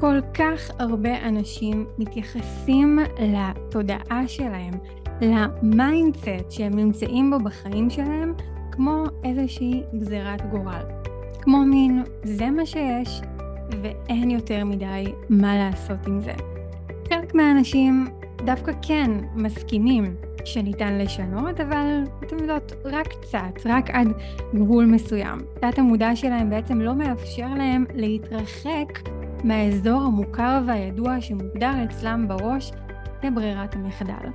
כל כך הרבה אנשים מתייחסים לתודעה שלהם, ל mindset שהם נמצאים בו בחיים שלהם, כמו איזושהי גזירת גורל. כמו מין, זה מה שיש, ואין יותר מדי מה לעשות עם זה. חלק מהאנשים דווקא כן מסכימים שניתן לשנות, אבל אתם יודעות, רק קצת, רק עד גבול מסוים. תת המודע שלהם בעצם לא מאפשר להם להתרחק מהאזור המוכר והידוע שמוגדר אצלם בראש כברירת המחדל.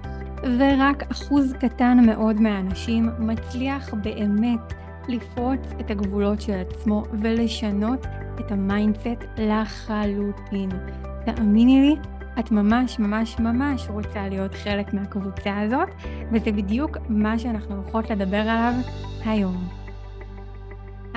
ורק אחוז קטן מאוד מהאנשים מצליח באמת לפרוץ את הגבולות של עצמו ולשנות את ה mindset לחלוטין. תאמיני לי, את ממש ממש ממש רוצה להיות חלק מהקבוצה הזאת, וזה בדיוק מה שאנחנו הולכות לדבר עליו היום.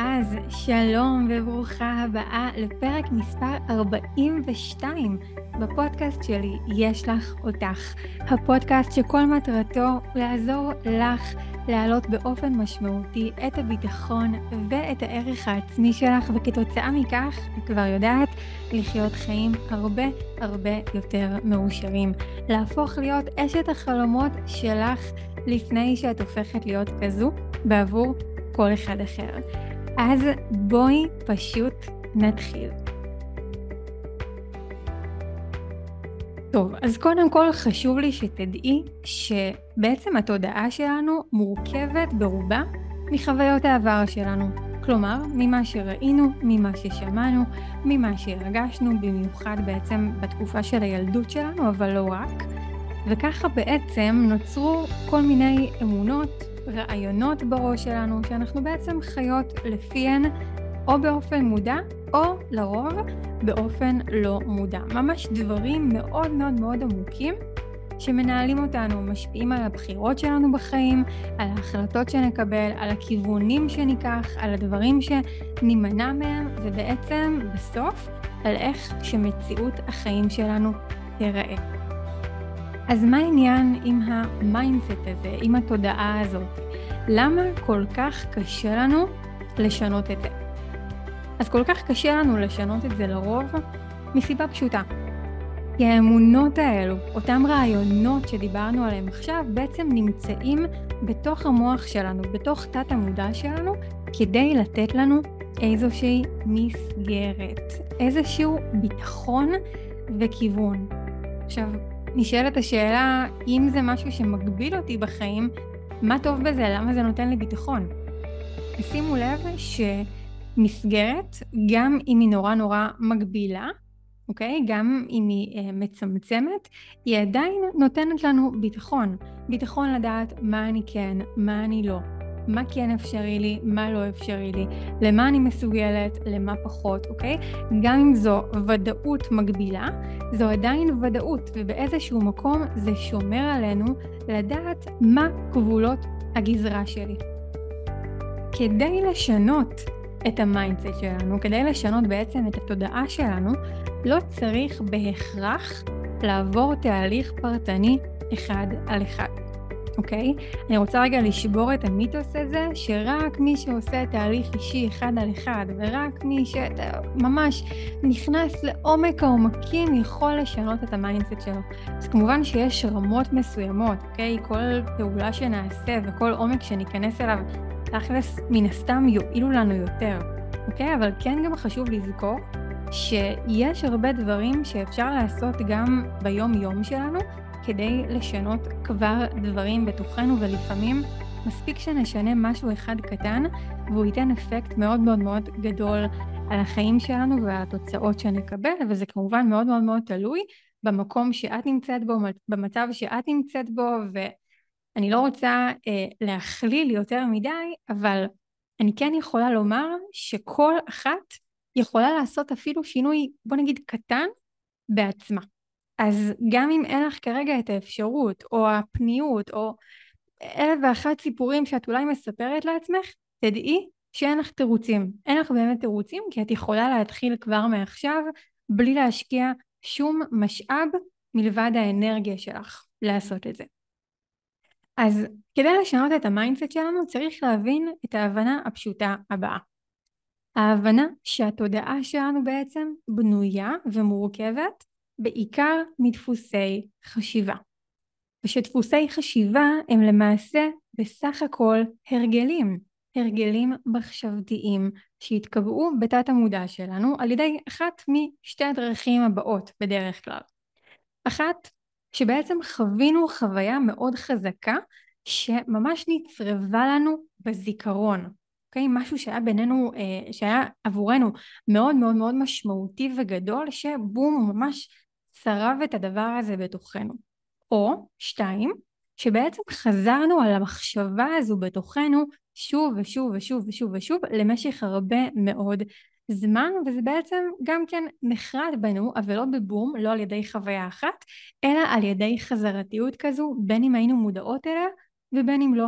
אז שלום וברוכה הבאה לפרק מספר 42 בפודקאסט שלי יש לך אותך. הפודקאסט שכל מטרתו לעזור לך להעלות באופן משמעותי את הביטחון ואת הערך העצמי שלך, וכתוצאה מכך, את כבר יודעת, לחיות חיים הרבה הרבה יותר מאושרים. להפוך להיות אשת החלומות שלך לפני שאת הופכת להיות כזו בעבור כל אחד אחר. אז בואי פשוט נתחיל. טוב, אז קודם כל חשוב לי שתדעי שבעצם התודעה שלנו מורכבת ברובה מחוויות העבר שלנו. כלומר, ממה שראינו, ממה ששמענו, ממה שהרגשנו, במיוחד בעצם בתקופה של הילדות שלנו, אבל לא רק. וככה בעצם נוצרו כל מיני אמונות, רעיונות בראש שלנו, שאנחנו בעצם חיות לפיהן או באופן מודע, או לרוב באופן לא מודע. ממש דברים מאוד מאוד מאוד עמוקים שמנהלים אותנו, משפיעים על הבחירות שלנו בחיים, על ההחלטות שנקבל, על הכיוונים שניקח, על הדברים שנימנע מהם, ובעצם בסוף על איך שמציאות החיים שלנו תיראה. אז מה העניין עם ה mindset הזה, עם התודעה הזאת? למה כל כך קשה לנו לשנות את זה? אז כל כך קשה לנו לשנות את זה לרוב מסיבה פשוטה. כי האמונות האלו, אותם רעיונות שדיברנו עליהם עכשיו, בעצם נמצאים בתוך המוח שלנו, בתוך תת המודע שלנו, כדי לתת לנו איזושהי מסגרת, איזשהו ביטחון וכיוון. עכשיו, נשאלת השאלה, אם זה משהו שמגביל אותי בחיים, מה טוב בזה? למה זה נותן לי ביטחון? שימו לב שמסגרת, גם אם היא נורא נורא מגבילה, אוקיי? גם אם היא אה, מצמצמת, היא עדיין נותנת לנו ביטחון. ביטחון לדעת מה אני כן, מה אני לא. מה כן אפשרי לי, מה לא אפשרי לי, למה אני מסוגלת, למה פחות, אוקיי? גם אם זו ודאות מגבילה, זו עדיין ודאות, ובאיזשהו מקום זה שומר עלינו לדעת מה גבולות הגזרה שלי. כדי לשנות את ה mindset שלנו, כדי לשנות בעצם את התודעה שלנו, לא צריך בהכרח לעבור תהליך פרטני אחד על אחד. אוקיי? אני רוצה רגע לשבור את המיתוס הזה, שרק מי שעושה תהליך אישי אחד על אחד, ורק מי שממש נכנס לעומק העומקים, יכול לשנות את ה mindset שלו. אז כמובן שיש רמות מסוימות, אוקיי? כל פעולה שנעשה וכל עומק שניכנס אליו, תכלס מן הסתם יועילו לנו יותר, אוקיי? אבל כן גם חשוב לזכור שיש הרבה דברים שאפשר לעשות גם ביום-יום שלנו, כדי לשנות כבר דברים בתוכנו ולפעמים מספיק שנשנה משהו אחד קטן והוא ייתן אפקט מאוד מאוד מאוד גדול על החיים שלנו והתוצאות שנקבל וזה כמובן מאוד מאוד מאוד תלוי במקום שאת נמצאת בו, במצב שאת נמצאת בו ואני לא רוצה אה, להכליל יותר מדי אבל אני כן יכולה לומר שכל אחת יכולה לעשות אפילו שינוי בוא נגיד קטן בעצמה אז גם אם אין לך כרגע את האפשרות, או הפניות, או אלף ואחת סיפורים שאת אולי מספרת לעצמך, תדעי שאין לך תירוצים. אין לך באמת תירוצים, כי את יכולה להתחיל כבר מעכשיו, בלי להשקיע שום משאב מלבד האנרגיה שלך לעשות את זה. אז כדי לשנות את ה mindset שלנו צריך להבין את ההבנה הפשוטה הבאה. ההבנה שהתודעה שלנו בעצם בנויה ומורכבת בעיקר מדפוסי חשיבה. ושדפוסי חשיבה הם למעשה בסך הכל הרגלים, הרגלים מחשבתיים שהתקבעו בתת המודע שלנו על ידי אחת משתי הדרכים הבאות בדרך כלל. אחת, שבעצם חווינו חוויה מאוד חזקה שממש נצרבה לנו בזיכרון, אוקיי? Okay? משהו שהיה בינינו, אה, שהיה עבורנו מאוד מאוד מאוד משמעותי וגדול, שבום, הוא ממש צרב את הדבר הזה בתוכנו. או שתיים, שבעצם חזרנו על המחשבה הזו בתוכנו שוב ושוב ושוב ושוב ושוב למשך הרבה מאוד זמן וזה בעצם גם כן נחרט בנו אבל לא בבום לא על ידי חוויה אחת אלא על ידי חזרתיות כזו בין אם היינו מודעות אליה ובין אם לא.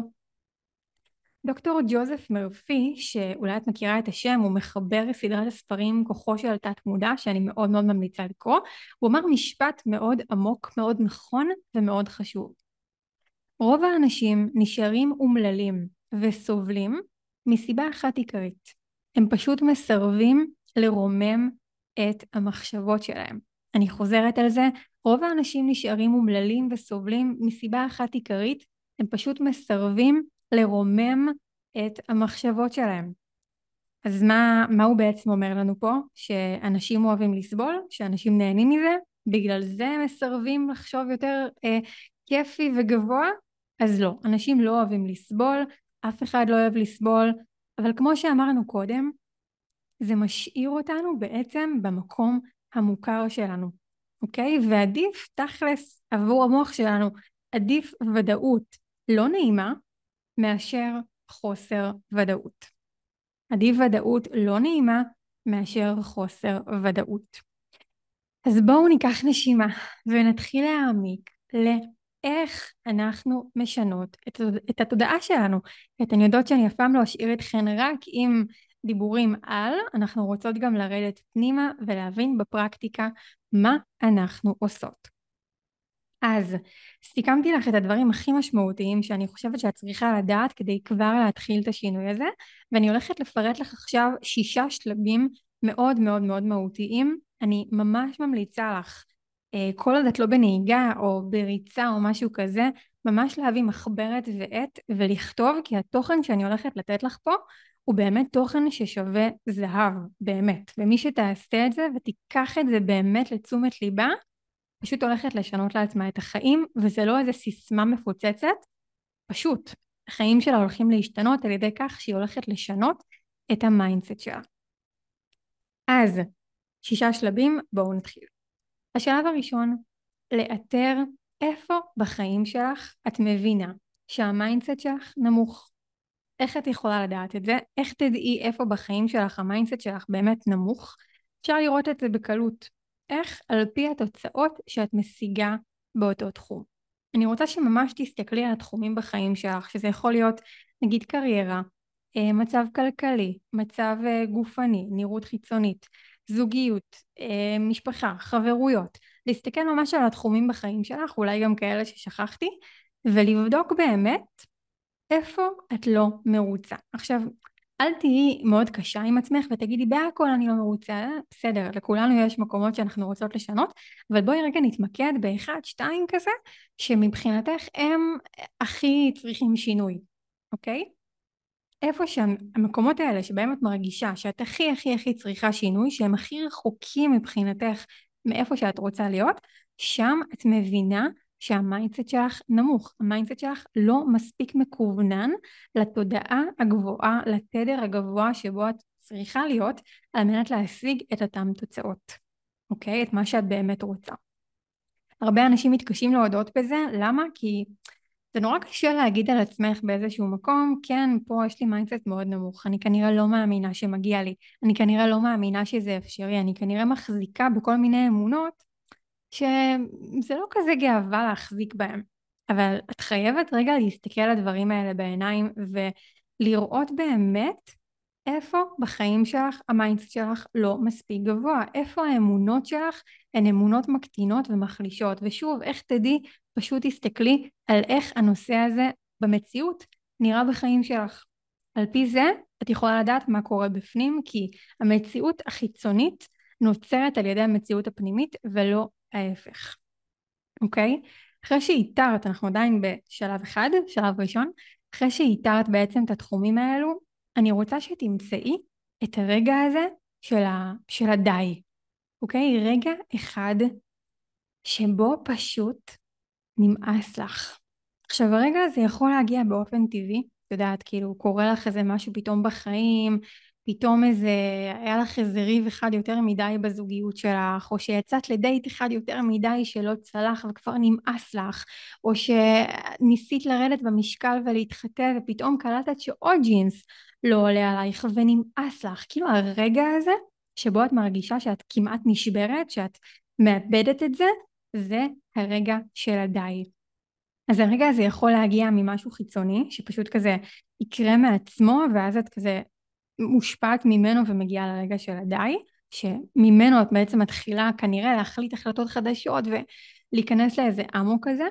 דוקטור ג'וזף מרפי שאולי את מכירה את השם הוא מחבר סדרת הספרים כוחו של תת מודע שאני מאוד מאוד ממליצה לקרוא. הוא אמר משפט מאוד עמוק מאוד נכון ומאוד חשוב. רוב האנשים נשארים אומללים וסובלים מסיבה אחת עיקרית. הם פשוט מסרבים לרומם את המחשבות שלהם. אני חוזרת על זה. רוב האנשים נשארים אומללים וסובלים מסיבה אחת עיקרית. הם פשוט מסרבים לרומם את המחשבות שלהם אז מה, מה הוא בעצם אומר לנו פה? שאנשים אוהבים לסבול? שאנשים נהנים מזה? בגלל זה הם מסרבים לחשוב יותר אה, כיפי וגבוה? אז לא, אנשים לא אוהבים לסבול, אף אחד לא אוהב לסבול, אבל כמו שאמרנו קודם, זה משאיר אותנו בעצם במקום המוכר שלנו, אוקיי? ועדיף תכלס עבור המוח שלנו, עדיף ודאות לא נעימה מאשר חוסר ודאות. עדיף ודאות לא נעימה מאשר חוסר ודאות. אז בואו ניקח נשימה ונתחיל להעמיק איך אנחנו משנות את, התודעה שלנו. אתן יודעות שאני אף פעם לא אשאיר אתכן רק עם דיבורים על, אנחנו רוצות גם לרדת פנימה ולהבין בפרקטיקה מה אנחנו עושות. אז סיכמתי לך את הדברים הכי משמעותיים שאני חושבת שאת צריכה לדעת כדי כבר להתחיל את השינוי הזה ואני הולכת לפרט לך עכשיו שישה שלבים מאוד מאוד מאוד מהותיים אני ממש ממליצה לך אה, כל עוד את לא בנהיגה או בריצה או משהו כזה, ממש להביא מחברת ועט ולכתוב כי התוכן שאני הולכת לתת לך פה הוא באמת תוכן ששווה זהב, באמת. ומי שתעשה את זה ותיקח את זה באמת לתשומת ליבה, פשוט הולכת לשנות לעצמה את החיים, וזה לא איזה סיסמה מפוצצת, פשוט החיים שלה הולכים להשתנות על ידי כך שהיא הולכת לשנות את ה mindset שלה. אז שישה שלבים, בואו נתחיל. השלב הראשון, לאתר איפה בחיים שלך את מבינה שה mindset שלך נמוך. איך את יכולה לדעת את זה? איך תדעי איפה בחיים שלך ה mindset שלך באמת נמוך? אפשר לראות את זה בקלות. איך? על פי התוצאות שאת משיגה באותו תחום. אני רוצה שממש תסתכלי על התחומים בחיים שלך, שזה יכול להיות נגיד קריירה, אה, מצב כלכלי, מצב אה, גופני, נראות חיצונית, זוגיות, אה, משפחה, חברויות, להסתכל ממש על התחומים בחיים שלך, אולי גם כאלה ששכחתי, ולבדוק באמת איפה את לא מרוצה. עכשיו, אל תהיי מאוד קשה עם עצמך ותגידי בהכל אני לא מרוצה, בסדר, לכולנו יש מקומות שאנחנו רוצות לשנות, אבל בואי רגע נתמקד באחד, שתיים כזה, שמבחינתך הם הכי צריכים שינוי, אוקיי? איפה שהמקומות האלה שבהם את מרגישה שאת הכי הכי הכי צריכה שינוי, שהם הכי רחוקים מבחינתך מאיפה שאת רוצה להיות, שם את מבינה שה mindset שלך נמוך, ה mindset שלך לא מספיק מכוונן לתודעה הגבוהה, לתדר הגבוה שבו את צריכה להיות על מנת להשיג את אותן תוצאות, אוקיי? את מה שאת באמת רוצה. הרבה אנשים מתקשים להודות בזה, למה? כי זה נורא קשה להגיד על עצמך באיזשהו מקום, כן, פה יש לי mindset מאוד נמוך, אני כנראה לא מאמינה שמגיע לי, אני כנראה לא מאמינה שזה אפשרי, אני כנראה מחזיקה בכל מיני אמונות שזה לא כזה גאווה להחזיק בהם, אבל את חייבת רגע להסתכל על הדברים האלה בעיניים ולראות באמת איפה בחיים שלך ה mindset שלך לא מספיק גבוה, איפה האמונות שלך הן אמונות מקטינות ומחלישות, ושוב, איך תדעי? פשוט תסתכלי על איך הנושא הזה במציאות נראה בחיים שלך. על פי זה את יכולה לדעת מה קורה בפנים, כי המציאות החיצונית נוצרת על ידי המציאות הפנימית ולא ההפך, אוקיי? אחרי שאיתרת, אנחנו עדיין בשלב אחד, שלב ראשון, אחרי שאיתרת בעצם את התחומים האלו, אני רוצה שתמצאי את הרגע הזה של, ה, של הדי, אוקיי? רגע אחד שבו פשוט נמאס לך. עכשיו הרגע הזה יכול להגיע באופן טבעי, את יודעת, כאילו קורה לך איזה משהו פתאום בחיים, פתאום איזה, היה לך איזה ריב אחד יותר מדי בזוגיות שלך, או שיצאת לדייט אחד יותר מדי שלא צלח וכבר נמאס לך, או שניסית לרדת במשקל ולהתחתן ופתאום קלטת שעוד ג'ינס לא עולה עלייך ונמאס לך. כאילו הרגע הזה שבו את מרגישה שאת כמעט נשברת, שאת מאבדת את זה, זה הרגע של הדי. אז הרגע הזה יכול להגיע ממשהו חיצוני, שפשוט כזה יקרה מעצמו, ואז את כזה מושפעת ממנו ומגיעה לרגע של הדי, שממנו את בעצם מתחילה כנראה להחליט החלטות חדשות ולהיכנס לאיזה אמוק כזה,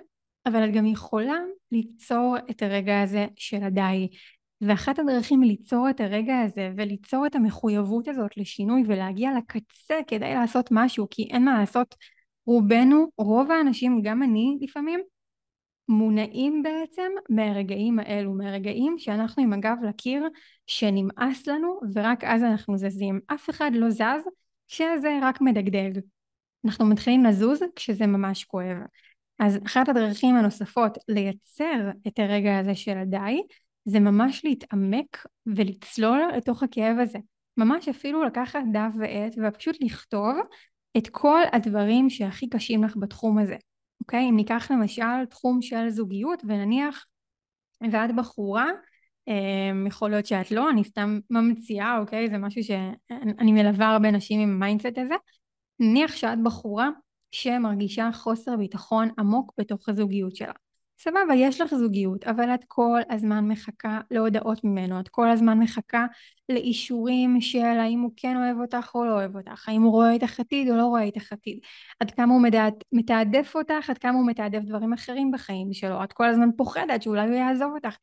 אבל את גם יכולה ליצור את הרגע הזה של הדי. ואחת הדרכים ליצור את הרגע הזה וליצור את המחויבות הזאת לשינוי ולהגיע לקצה כדי לעשות משהו, כי אין מה לעשות, רובנו, רוב האנשים, גם אני לפעמים, מונעים בעצם מהרגעים האלו, מהרגעים שאנחנו עם הגב לקיר, שנמאס לנו ורק אז אנחנו זזים. אף אחד לא זז כשזה רק מדגדג. אנחנו מתחילים לזוז כשזה ממש כואב. אז אחת הדרכים הנוספות לייצר את הרגע הזה של הדי, זה ממש להתעמק ולצלול לתוך הכאב הזה. ממש אפילו לקחת דף ועט ופשוט לכתוב את כל הדברים שהכי קשים לך בתחום הזה. אוקיי? אם ניקח למשל תחום של זוגיות ונניח ואת בחורה, אמ, יכול להיות שאת לא, אני סתם ממציאה, אוקיי? זה משהו שאני מלווה הרבה נשים עם ה mindset הזה. נניח שאת בחורה שמרגישה חוסר ביטחון עמוק בתוך הזוגיות שלה. סבבה, יש לך זוגיות, אבל את כל הזמן מחכה להודעות ממנו, את כל הזמן מחכה לאישורים של האם הוא כן אוהב אותך או לא אוהב אותך, האם הוא רואה איתך עתיד או לא רואה איתך עתיד, עד כמה הוא מתעדף אותך, עד כמה הוא מתעדף דברים אחרים בחיים שלו, את כל הזמן פוחדת שאולי הוא יעזוב אותך,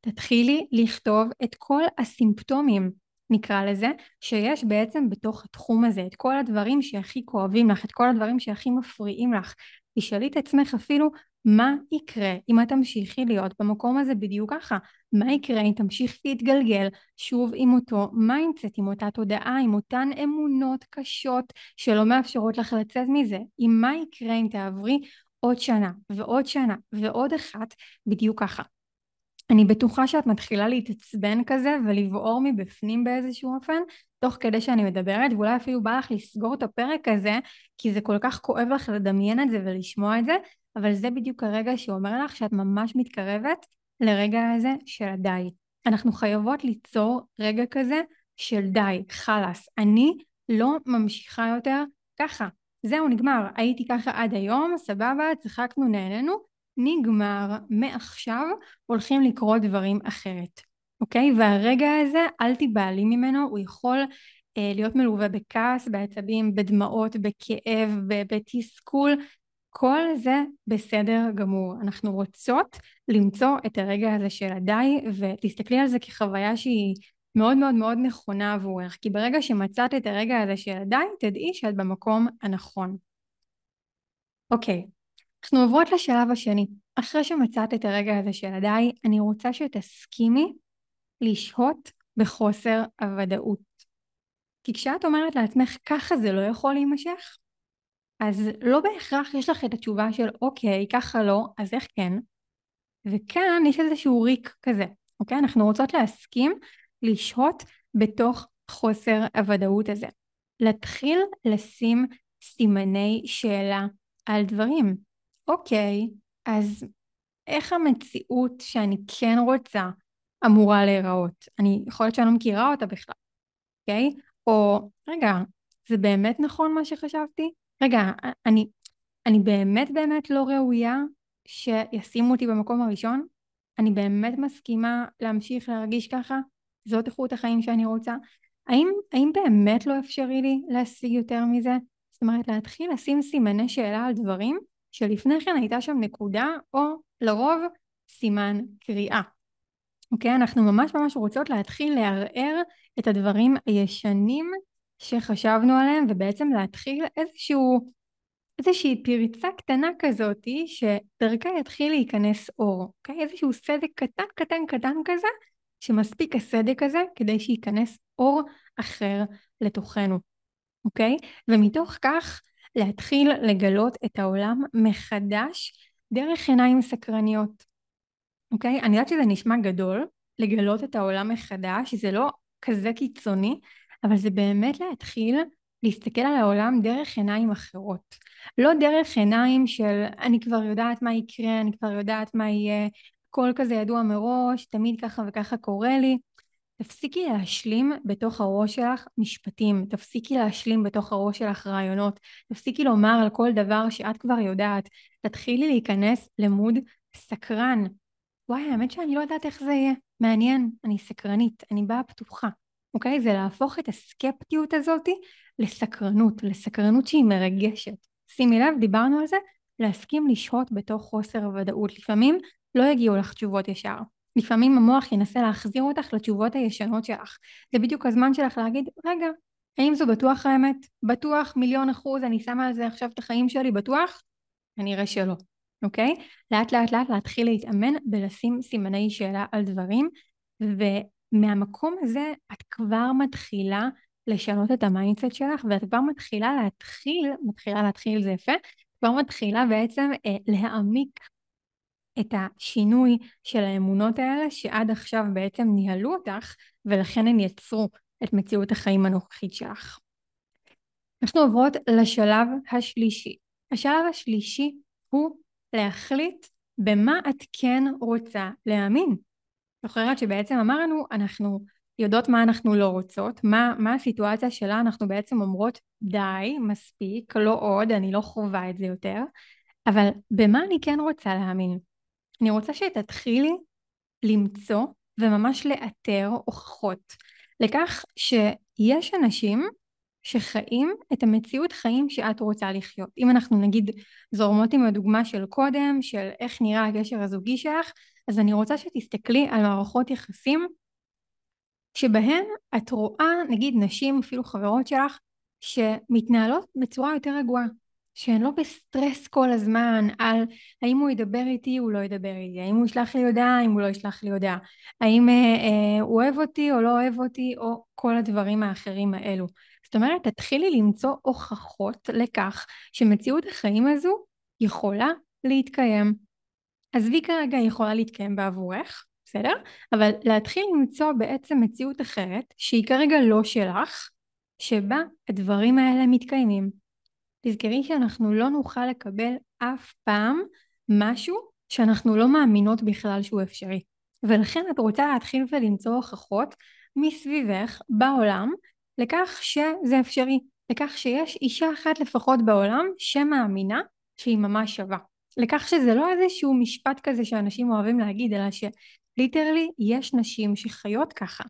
תתחילי לכתוב את כל הסימפטומים נקרא לזה, שיש בעצם בתוך התחום הזה, את כל הדברים שהכי כואבים לך, את כל הדברים שהכי מפריעים לך. תשאלי את עצמך אפילו מה יקרה אם את תמשיכי להיות במקום הזה בדיוק ככה? מה יקרה אם תמשיכי להתגלגל שוב עם אותו מיינדסט, עם אותה תודעה, עם אותן אמונות קשות שלא מאפשרות לך לצאת מזה? עם מה יקרה אם תעברי עוד שנה ועוד שנה ועוד אחת בדיוק ככה? אני בטוחה שאת מתחילה להתעצבן כזה ולבעור מבפנים באיזשהו אופן תוך כדי שאני מדברת ואולי אפילו בא לך לסגור את הפרק הזה כי זה כל כך כואב לך לדמיין את זה ולשמוע את זה אבל זה בדיוק הרגע שאומר לך שאת ממש מתקרבת לרגע הזה של הדי. אנחנו חייבות ליצור רגע כזה של די, חלאס. אני לא ממשיכה יותר ככה. זהו, נגמר. הייתי ככה עד היום, סבבה, צחקנו, נהנינו, נגמר. מעכשיו הולכים לקרות דברים אחרת. אוקיי? והרגע הזה, אל תיבהלי ממנו, הוא יכול אה, להיות מלווה בכעס, בעצבים, בדמעות, בכאב, בתסכול, כל זה בסדר גמור. אנחנו רוצות למצוא את הרגע הזה של הדי, ותסתכלי על זה כחוויה שהיא מאוד מאוד מאוד נכונה עבורך, כי ברגע שמצאת את הרגע הזה של הדי, תדעי שאת במקום הנכון. אוקיי, אנחנו עוברות לשלב השני. אחרי שמצאת את הרגע הזה של הדי, אני רוצה שתסכימי לשהות בחוסר הוודאות. כי כשאת אומרת לעצמך ככה זה לא יכול להימשך, אז לא בהכרח יש לך את התשובה של אוקיי, ככה לא, אז איך כן? וכאן יש איזשהו ריק כזה, אוקיי? אנחנו רוצות להסכים לשהות בתוך חוסר הוודאות הזה. להתחיל לשים סימני שאלה על דברים. אוקיי, אז איך המציאות שאני כן רוצה אמורה להיראות? אני יכול להיות שאני לא מכירה אותה בכלל, אוקיי? או רגע, זה באמת נכון מה שחשבתי? רגע, אני, אני באמת באמת לא ראויה שישימו אותי במקום הראשון? אני באמת מסכימה להמשיך להרגיש ככה? זאת איכות החיים שאני רוצה? האם, האם באמת לא אפשרי לי להשיג יותר מזה? זאת אומרת להתחיל לשים סימני שאלה על דברים שלפני כן הייתה שם נקודה או לרוב סימן קריאה. אוקיי? אנחנו ממש ממש רוצות להתחיל לערער את הדברים הישנים שחשבנו עליהם ובעצם להתחיל איזשהו, איזושהי פרצה קטנה כזאתי שדרכה יתחיל להיכנס אור, אוקיי? איזשהו סדק קטן קטן קטן כזה שמספיק הסדק הזה כדי שייכנס אור אחר לתוכנו, אוקיי? ומתוך כך להתחיל לגלות את העולם מחדש דרך עיניים סקרניות, אוקיי? אני יודעת שזה נשמע גדול, לגלות את העולם מחדש, זה לא כזה קיצוני, אבל זה באמת להתחיל להסתכל על העולם דרך עיניים אחרות. לא דרך עיניים של אני כבר יודעת מה יקרה, אני כבר יודעת מה יהיה, הכל כזה ידוע מראש, תמיד ככה וככה קורה לי. תפסיקי להשלים בתוך הראש שלך משפטים, תפסיקי להשלים בתוך הראש שלך רעיונות, תפסיקי לומר על כל דבר שאת כבר יודעת, תתחילי להיכנס למוד סקרן. וואי, האמת שאני לא יודעת איך זה יהיה. מעניין, אני סקרנית, אני באה פתוחה, אוקיי? זה להפוך את הסקפטיות הזאתי לסקרנות, לסקרנות שהיא מרגשת. שימי לב, דיברנו על זה, להסכים לשהות בתוך חוסר ודאות. לפעמים לא יגיעו לך תשובות ישר. לפעמים המוח ינסה להחזיר אותך לתשובות הישנות שלך. זה בדיוק הזמן שלך להגיד, רגע, האם זו בטוח האמת? בטוח מיליון אחוז, אני שמה על זה עכשיו את החיים שלי, בטוח? כנראה שלא, אוקיי? לאט לאט לאט להתחיל להתאמן בלשים סימני שאלה על דברים, ומהמקום הזה את כבר מתחילה לשנות את המיינדסט שלך, ואת כבר מתחילה להתחיל, מתחילה להתחיל זה יפה, כבר מתחילה בעצם אה, להעמיק את השינוי של האמונות האלה שעד עכשיו בעצם ניהלו אותך ולכן הן יצרו את מציאות החיים הנוכחית שלך. אנחנו עוברות לשלב השלישי. השלב השלישי הוא להחליט במה את כן רוצה להאמין. זוכרת שבעצם אמרנו אנחנו יודעות מה אנחנו לא רוצות, מה, מה הסיטואציה שלה אנחנו בעצם אומרות די, מספיק, לא עוד, אני לא חווה את זה יותר, אבל במה אני כן רוצה להאמין? אני רוצה שתתחילי למצוא וממש לאתר הוכחות לכך שיש אנשים שחיים את המציאות חיים שאת רוצה לחיות. אם אנחנו נגיד זורמות עם הדוגמה של קודם, של איך נראה הקשר הזוגי שלך, אז אני רוצה שתסתכלי על מערכות יחסים שבהן את רואה נגיד נשים, אפילו חברות שלך, שמתנהלות בצורה יותר רגועה, שהן לא בסטרס כל הזמן על האם הוא ידבר איתי או לא ידבר איתי, האם הוא ישלח לי הודעה, האם הוא לא ישלח לי הודעה, האם אה, אה, הוא אוהב אותי או לא אוהב אותי, או כל הדברים האחרים האלו. זאת אומרת, תתחילי למצוא הוכחות לכך שמציאות החיים הזו יכולה להתקיים. עזבי כרגע יכולה להתקיים בעבורך, בסדר? אבל להתחיל למצוא בעצם מציאות אחרת, שהיא כרגע לא שלך, שבה הדברים האלה מתקיימים. תזכרי שאנחנו לא נוכל לקבל אף פעם משהו שאנחנו לא מאמינות בכלל שהוא אפשרי. ולכן את רוצה להתחיל ולמצוא הוכחות מסביבך בעולם לכך שזה אפשרי, לכך שיש אישה אחת לפחות בעולם שמאמינה שהיא ממש שווה. לכך שזה לא איזשהו משפט כזה שאנשים אוהבים להגיד, אלא שליטרלי יש נשים שחיות ככה.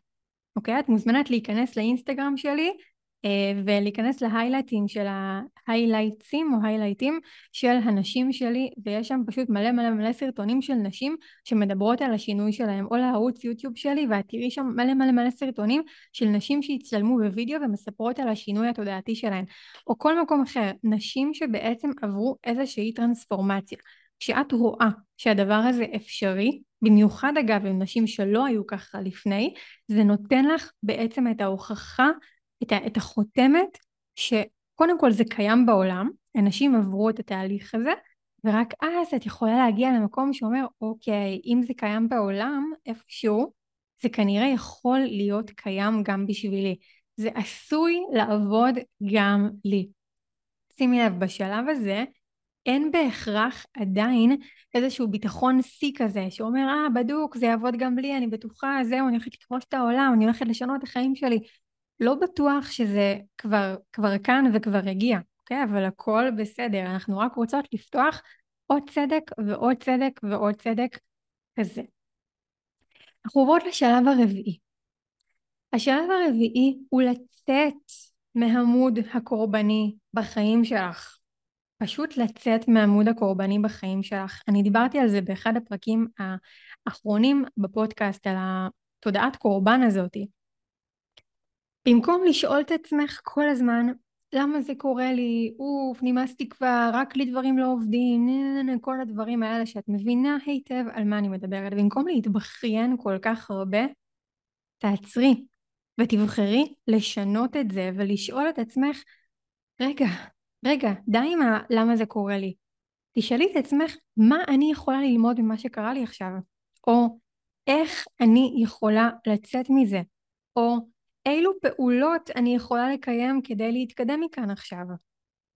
אוקיי? את מוזמנת להיכנס לאינסטגרם שלי ולהיכנס להיילייטים של ההיילייטים או היילייטים של הנשים שלי ויש שם פשוט מלא מלא מלא סרטונים של נשים שמדברות על השינוי שלהם או לערוץ יוטיוב שלי ואת תראי שם מלא מלא מלא סרטונים של נשים שהצטלמו בווידאו ומספרות על השינוי התודעתי שלהן. או כל מקום אחר נשים שבעצם עברו איזושהי טרנספורמציה. כשאת רואה שהדבר הזה אפשרי במיוחד אגב עם נשים שלא היו ככה לפני זה נותן לך בעצם את ההוכחה את, את החותמת שקודם כל זה קיים בעולם, אנשים עברו את התהליך הזה, ורק אז את יכולה להגיע למקום שאומר, אוקיי, אם זה קיים בעולם איפשהו, זה כנראה יכול להיות קיים גם בשבילי. זה עשוי לעבוד גם לי. שימי לב, בשלב הזה אין בהכרח עדיין איזשהו ביטחון שיא כזה שאומר אה בדוק זה יעבוד גם לי אני בטוחה זהו אני הולכת לכבוש את העולם אני הולכת לשנות את החיים שלי לא בטוח שזה כבר, כבר כאן וכבר הגיע, אוקיי? אבל הכל בסדר, אנחנו רק רוצות לפתוח עוד צדק ועוד צדק ועוד צדק כזה. אנחנו עוברות לשלב הרביעי. השלב הרביעי הוא לצאת מהמוד הקורבני בחיים שלך. פשוט לצאת מעמוד הקורבני בחיים שלך. אני דיברתי על זה באחד הפרקים האחרונים בפודקאסט, על התודעת קורבן הזאתי. במקום לשאול את עצמך כל הזמן, למה זה קורה לי, אוף, נמאסתי כבר, רק לי דברים לא עובדים, כל הדברים האלה שאת מבינה היטב על מה אני מדברת. במקום להתבכיין כל כך הרבה, תעצרי ותבחרי לשנות את זה ולשאול את עצמך, רגע, רגע, די עם ה... למה זה קורה לי. תשאלי את עצמך, מה אני יכולה ללמוד ממה שקרה לי עכשיו? או איך אני יכולה לצאת מזה? או אילו פעולות אני יכולה לקיים כדי להתקדם מכאן עכשיו?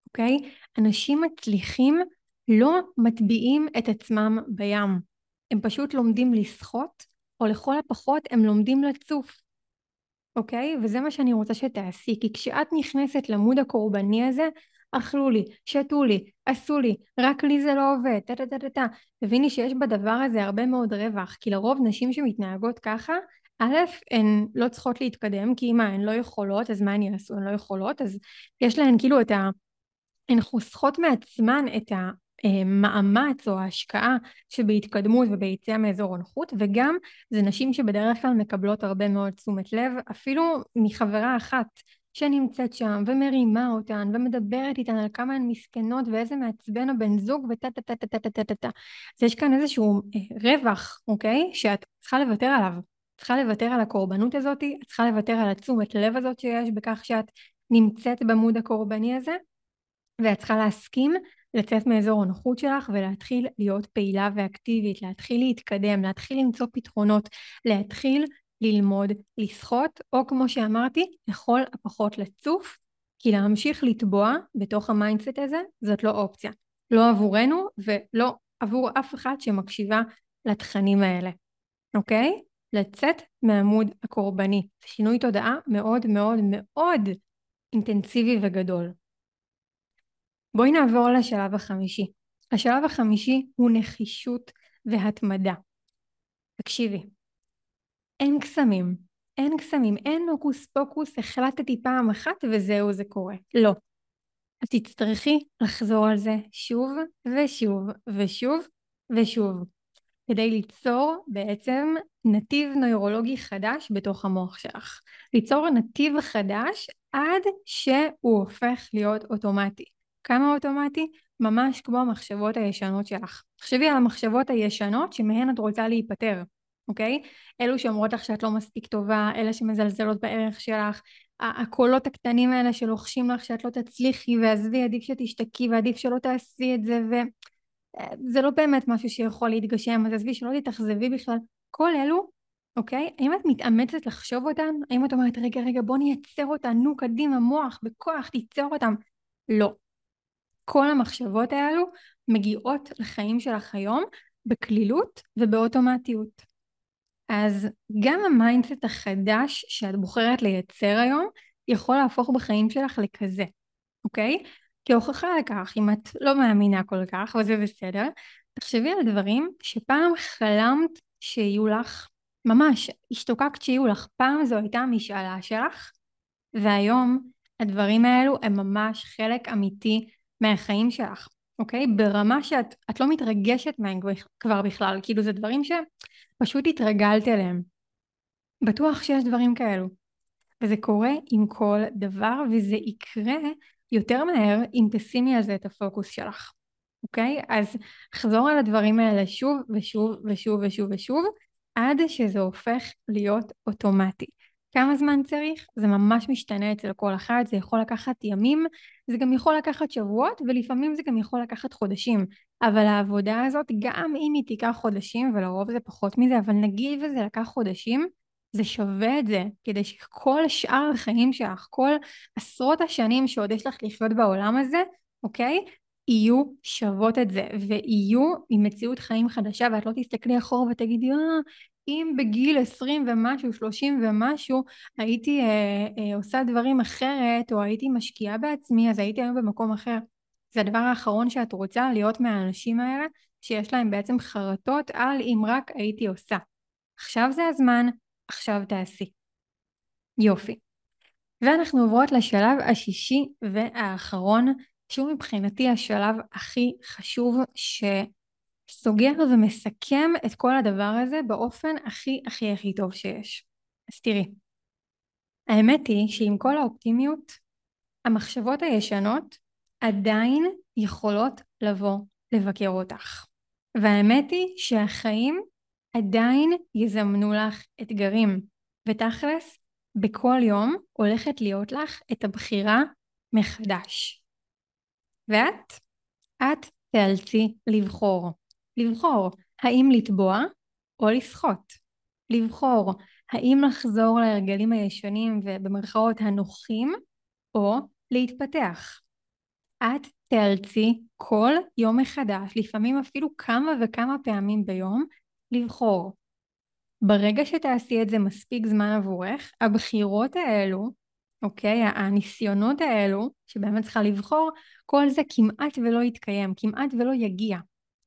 אוקיי? אנשים מצליחים לא מטביעים את עצמם בים. הם פשוט לומדים לשחות, או לכל הפחות הם לומדים לצוף. אוקיי? וזה מה שאני רוצה שתעשי, כי כשאת נכנסת למוד הקורבני הזה, אכלו לי, שתו לי, עשו לי, רק לי זה לא עובד, טה טה טה טה טה. תביני שיש בדבר הזה הרבה מאוד רווח, כי לרוב נשים שמתנהגות ככה, א', הן לא צריכות להתקדם, כי מה, הן לא יכולות, אז מה הן יעשו? הן לא יכולות, אז יש להן כאילו את ה... הן חוסכות מעצמן את המאמץ אה, או ההשקעה שבהתקדמות וביציאה מאזור הנוחות, וגם זה נשים שבדרך כלל מקבלות הרבה מאוד תשומת לב, אפילו מחברה אחת שנמצאת שם ומרימה אותן ומדברת איתן על כמה הן מסכנות ואיזה מעצבן הבן זוג ותה תה תה תה תה תה תה תה. אז יש כאן איזשהו אה, רווח, אוקיי? שאת צריכה לוותר עליו. צריכה לוותר על הקורבנות הזאת את צריכה לוותר על התשומת לב הזאת שיש בכך שאת נמצאת במוד הקורבני הזה ואת צריכה להסכים לצאת מאזור הנוחות שלך ולהתחיל להיות פעילה ואקטיבית, להתחיל להתקדם, להתחיל למצוא פתרונות, להתחיל ללמוד לשחות, או כמו שאמרתי, לכל הפחות לצוף, כי להמשיך לטבוע בתוך המיינדסט הזה, זאת לא אופציה. לא עבורנו ולא עבור אף אחד שמקשיבה לתכנים האלה, אוקיי? לצאת מעמוד הקורבני. זה שינוי תודעה מאוד מאוד מאוד אינטנסיבי וגדול. בואי נעבור לשלב החמישי. השלב החמישי הוא נחישות והתמדה. תקשיבי, אין קסמים, אין קסמים, אין הוקוס פוקוס, החלטתי פעם אחת וזהו זה קורה. לא. את תצטרכי לחזור על זה שוב ושוב ושוב ושוב, כדי ליצור בעצם נתיב נוירולוגי חדש בתוך המוח שלך. ליצור נתיב חדש עד שהוא הופך להיות אוטומטי. כמה אוטומטי? ממש כמו המחשבות הישנות שלך. תחשבי על המחשבות הישנות שמהן את רוצה להיפטר. אוקיי? אלו שאומרות לך שאת לא מספיק טובה, אלה שמזלזלות בערך שלך, הקולות הקטנים האלה שלוחשים לך שאת לא תצליחי ועזבי עדיף שתשתקי ועדיף שלא תעשי את זה וזה לא באמת משהו שיכול להתגשם אז עזבי שלא תתאכזבי בכלל. כל אלו אוקיי? האם את מתאמצת לחשוב אותן? האם את אומרת רגע רגע בוא נייצר אותן נו קדימה מוח בכוח תיצור אותן לא. כל המחשבות האלו מגיעות לחיים שלך היום בקלילות ובאוטומטיות. אז גם המיינדסט החדש שאת בוחרת לייצר היום יכול להפוך בחיים שלך לכזה, אוקיי? כהוכחה לכך, אם את לא מאמינה כל כך, וזה בסדר, תחשבי על דברים שפעם חלמת שיהיו לך, ממש השתוקקת שיהיו לך, פעם זו הייתה המשאלה שלך, והיום הדברים האלו הם ממש חלק אמיתי מהחיים שלך, אוקיי? ברמה שאת לא מתרגשת מהם כבר בכלל, כאילו זה דברים ש... פשוט התרגלת אליהם. בטוח שיש דברים כאלו. וזה קורה עם כל דבר, וזה יקרה יותר מהר אם תשימי על זה את הפוקוס שלך. אוקיי? אז חזור על הדברים האלה שוב ושוב ושוב ושוב ושוב, עד שזה הופך להיות אוטומטי. כמה זמן צריך? זה ממש משתנה אצל כל אחד, זה יכול לקחת ימים, זה גם יכול לקחת שבועות, ולפעמים זה גם יכול לקחת חודשים. אבל העבודה הזאת, גם אם היא תיקח חודשים, ולרוב זה פחות מזה, אבל נגיד וזה לקח חודשים, זה שווה את זה, כדי שכל שאר החיים שלך, כל עשרות השנים שעוד יש לך לחיות בעולם הזה, אוקיי? יהיו שוות את זה, ויהיו עם מציאות חיים חדשה, ואת לא תסתכלי אחורה ותגידי, אה, אם בגיל עשרים ומשהו, שלושים ומשהו, הייתי אה, אה, עושה דברים אחרת, או הייתי משקיעה בעצמי, אז הייתי היום במקום אחר. זה הדבר האחרון שאת רוצה, להיות מהאנשים האלה, שיש להם בעצם חרטות על אם רק הייתי עושה. עכשיו זה הזמן, עכשיו תעשי. יופי. ואנחנו עוברות לשלב השישי והאחרון שהוא מבחינתי השלב הכי חשוב שסוגר ומסכם את כל הדבר הזה באופן הכי הכי הכי טוב שיש. אז תראי, האמת היא שעם כל האופטימיות, המחשבות הישנות עדיין יכולות לבוא לבקר אותך. והאמת היא שהחיים עדיין יזמנו לך אתגרים. ותכלס, בכל יום הולכת להיות לך את הבחירה מחדש. ואת? את תיאלצי לבחור. לבחור האם לתבוע או לשחות. לבחור האם לחזור להרגלים הישנים ובמרכאות הנוחים או להתפתח. את תיאלצי כל יום מחדש, לפעמים אפילו כמה וכמה פעמים ביום, לבחור. ברגע שתעשי את זה מספיק זמן עבורך, הבחירות האלו, אוקיי, הניסיונות האלו, שבאמת צריכה לבחור, כל זה כמעט ולא יתקיים, כמעט ולא יגיע.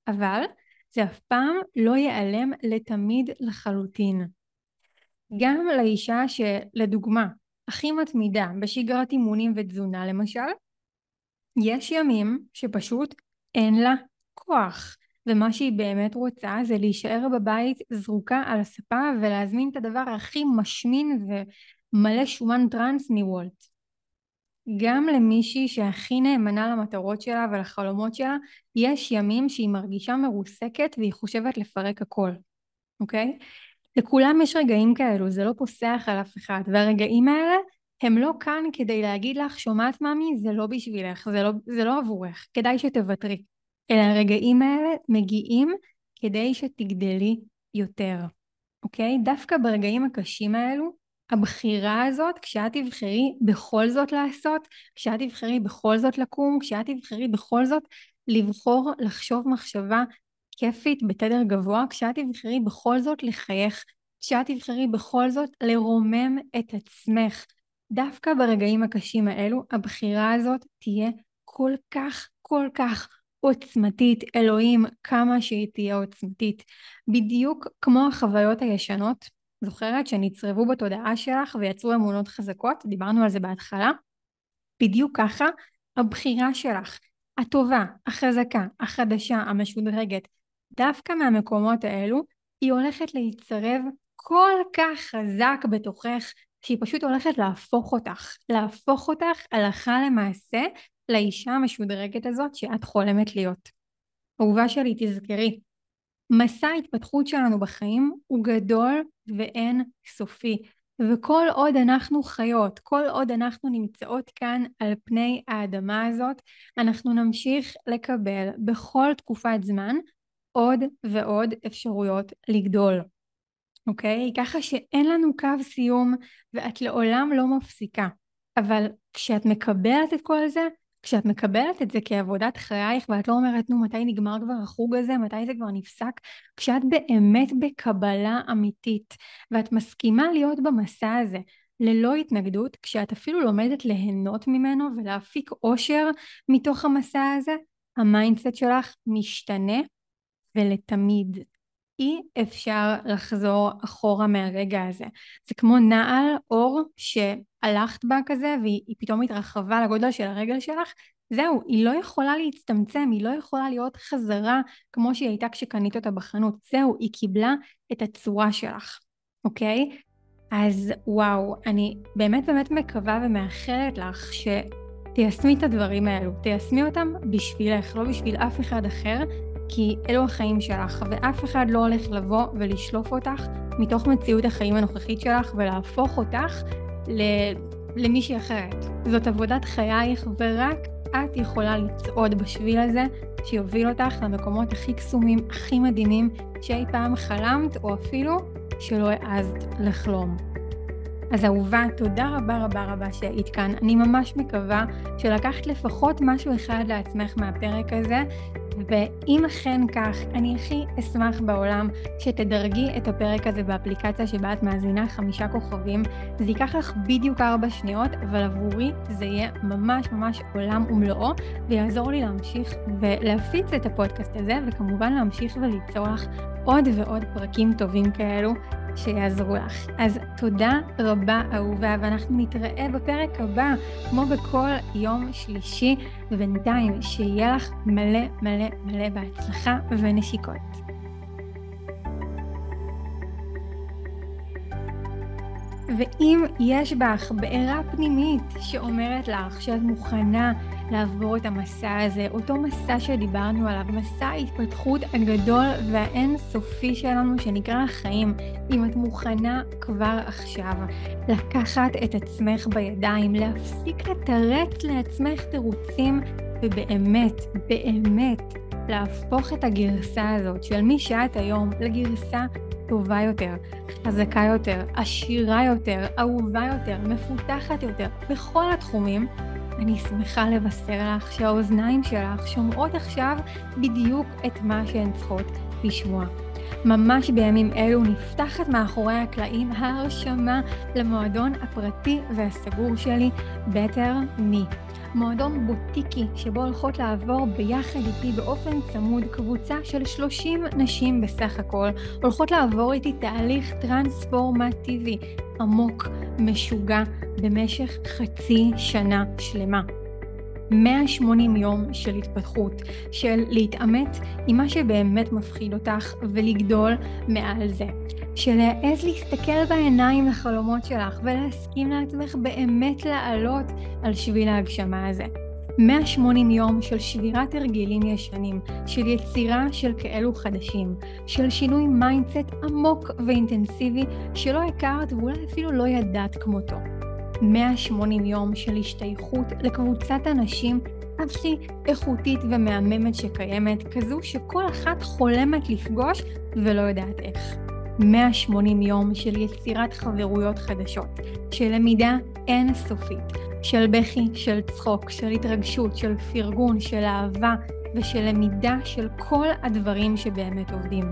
אבל זה אף פעם לא ייעלם לתמיד לחלוטין. גם לאישה שלדוגמה הכי מתמידה בשגרת אימונים ותזונה למשל, יש ימים שפשוט אין לה כוח, ומה שהיא באמת רוצה זה להישאר בבית זרוקה על הספה ולהזמין את הדבר הכי משמין ומלא שומן טראנס מוולט. גם למישהי שהכי נאמנה למטרות שלה ולחלומות שלה, יש ימים שהיא מרגישה מרוסקת והיא חושבת לפרק הכל, אוקיי? לכולם יש רגעים כאלו, זה לא פוסח על אף אחד, והרגעים האלה הם לא כאן כדי להגיד לך, שומעת ממי, זה לא בשבילך, זה לא, זה לא עבורך, כדאי שתוותרי. אלא הרגעים האלה מגיעים כדי שתגדלי יותר, אוקיי? דווקא ברגעים הקשים האלו, הבחירה הזאת, כשאת תבחרי בכל זאת לעשות, כשאת תבחרי בכל זאת לקום, כשאת תבחרי בכל זאת לבחור לחשוב מחשבה כיפית בתדר גבוה, כשאת תבחרי בכל זאת לחייך, כשאת תבחרי בכל זאת לרומם את עצמך, דווקא ברגעים הקשים האלו, הבחירה הזאת תהיה כל כך, כל כך עוצמתית. אלוהים, כמה שהיא תהיה עוצמתית. בדיוק כמו החוויות הישנות, זוכרת שנצרבו בתודעה שלך ויצרו אמונות חזקות? דיברנו על זה בהתחלה. בדיוק ככה, הבחירה שלך, הטובה, החזקה, החדשה, המשודרגת, דווקא מהמקומות האלו, היא הולכת להצטרב כל כך חזק בתוכך, שהיא פשוט הולכת להפוך אותך, להפוך אותך הלכה למעשה לאישה המשודרגת הזאת שאת חולמת להיות. אהובה שלי, תזכרי, מסע ההתפתחות שלנו בחיים הוא גדול ואין סופי. וכל עוד אנחנו חיות, כל עוד אנחנו נמצאות כאן על פני האדמה הזאת, אנחנו נמשיך לקבל בכל תקופת זמן עוד ועוד אפשרויות לגדול. אוקיי? ככה שאין לנו קו סיום ואת לעולם לא מפסיקה. אבל כשאת מקבלת את כל זה, כשאת מקבלת את זה כעבודת חייך ואת לא אומרת נו מתי נגמר כבר החוג הזה, מתי זה כבר נפסק, כשאת באמת בקבלה אמיתית ואת מסכימה להיות במסע הזה ללא התנגדות, כשאת אפילו לומדת ליהנות ממנו ולהפיק אושר מתוך המסע הזה, המיינדסט שלך משתנה ולתמיד. אי אפשר לחזור אחורה מהרגע הזה. זה כמו נעל עור שהלכת בה כזה והיא פתאום התרחבה לגודל של הרגל שלך, זהו, היא לא יכולה להצטמצם, היא לא יכולה להיות חזרה כמו שהיא הייתה כשקנית אותה בחנות. זהו, היא קיבלה את הצורה שלך, אוקיי? אז וואו, אני באמת באמת מקווה ומאחלת לך שתיישמי את הדברים האלו, תיישמי אותם בשבילך, לא בשביל אף אחד אחר, כי אלו החיים שלך, ואף אחד לא הולך לבוא ולשלוף אותך מתוך מציאות החיים הנוכחית שלך ולהפוך אותך למישהי אחרת. זאת עבודת חייך, ורק את יכולה לצעוד בשביל הזה שיוביל אותך למקומות הכי קסומים, הכי מדהימים שאי פעם חלמת, או אפילו שלא העזת לחלום. אז אהובה, תודה רבה רבה רבה שהיית כאן. אני ממש מקווה שלקחת לפחות משהו אחד לעצמך מהפרק הזה, ואם אכן כך, אני הכי אשמח בעולם שתדרגי את הפרק הזה באפליקציה שבה את מאזינה חמישה כוכבים. זה ייקח לך בדיוק ארבע שניות, אבל עבורי זה יהיה ממש ממש עולם ומלואו, ויעזור לי להמשיך ולהפיץ את הפודקאסט הזה, וכמובן להמשיך וליצור לך עוד ועוד פרקים טובים כאלו. שיעזרו לך. אז תודה רבה אהובה, ואנחנו נתראה בפרק הבא, כמו בכל יום שלישי, ובינתיים שיהיה לך מלא מלא מלא בהצלחה ונשיקות. ואם יש בך בעירה פנימית שאומרת לך שאת מוכנה לעבור את המסע הזה, אותו מסע שדיברנו עליו, מסע ההתפתחות הגדול והאינסופי שלנו שנקרא החיים, אם את מוכנה כבר עכשיו לקחת את עצמך בידיים, להפסיק לתרץ לעצמך תירוצים ובאמת, באמת, להפוך את הגרסה הזאת של מי שאת היום לגרסה טובה יותר, חזקה יותר, עשירה יותר, אהובה יותר, מפותחת יותר, בכל התחומים, אני שמחה לבשר לך שהאוזניים שלך שומעות עכשיו בדיוק את מה שהן צריכות לשמוע. ממש בימים אלו נפתחת מאחורי הקלעים ההרשמה למועדון הפרטי והסגור שלי, Better Me. מועדון בוטיקי שבו הולכות לעבור ביחד איתי באופן צמוד קבוצה של 30 נשים בסך הכל, הולכות לעבור איתי תהליך טרנספורמטיבי עמוק, משוגע, במשך חצי שנה שלמה. 180 יום של התפתחות, של להתעמת עם מה שבאמת מפחיד אותך ולגדול מעל זה. של להעז להסתכל בעיניים לחלומות שלך ולהסכים לעצמך באמת לעלות על שביל ההגשמה הזה. 180 יום של שבירת הרגלים ישנים, של יצירה של כאלו חדשים, של שינוי מיינדסט עמוק ואינטנסיבי שלא הכרת ואולי אפילו לא ידעת כמותו. 180 יום של השתייכות לקבוצת אנשים הכי איכותית ומהממת שקיימת, כזו שכל אחת חולמת לפגוש ולא יודעת איך. 180 יום של יצירת חברויות חדשות, של למידה אינסופית, של בכי, של צחוק, של התרגשות, של פרגון, של אהבה ושל למידה של כל הדברים שבאמת עובדים.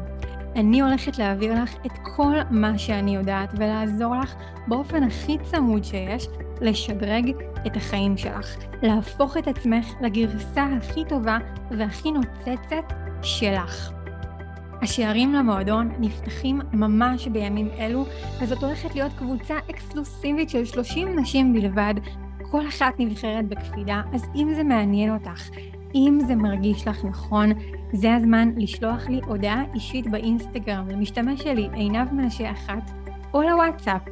אני הולכת להעביר לך את כל מה שאני יודעת ולעזור לך באופן הכי צמוד שיש לשדרג את החיים שלך, להפוך את עצמך לגרסה הכי טובה והכי נוצצת שלך. השערים למועדון נפתחים ממש בימים אלו, וזאת הולכת להיות קבוצה אקסקלוסיבית של 30 נשים בלבד, כל אחת נבחרת בקפידה, אז אם זה מעניין אותך, אם זה מרגיש לך נכון, זה הזמן לשלוח לי הודעה אישית באינסטגרם. למשתמש שלי עינב מנשה אחת, או לוואטסאפ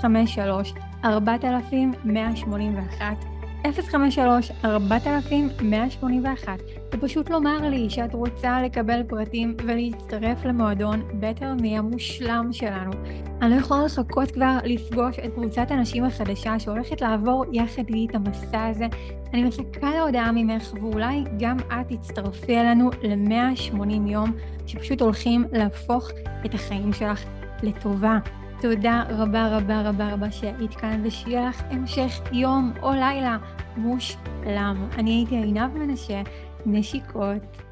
053 4181 053-4181, ופשוט לומר לי שאת רוצה לקבל פרטים ולהצטרף למועדון Better Me המושלם שלנו. אני לא יכולה לחכות כבר לפגוש את קבוצת הנשים החדשה שהולכת לעבור יחד איתי את המסע הזה. אני מחכה להודעה ממך, ואולי גם את תצטרפי אלינו ל-180 יום שפשוט הולכים להפוך את החיים שלך לטובה. תודה רבה רבה רבה רבה שהיית כאן, ושיהיה לך המשך יום או לילה מושלם. אני הייתי עינב מנשה, נשיקות.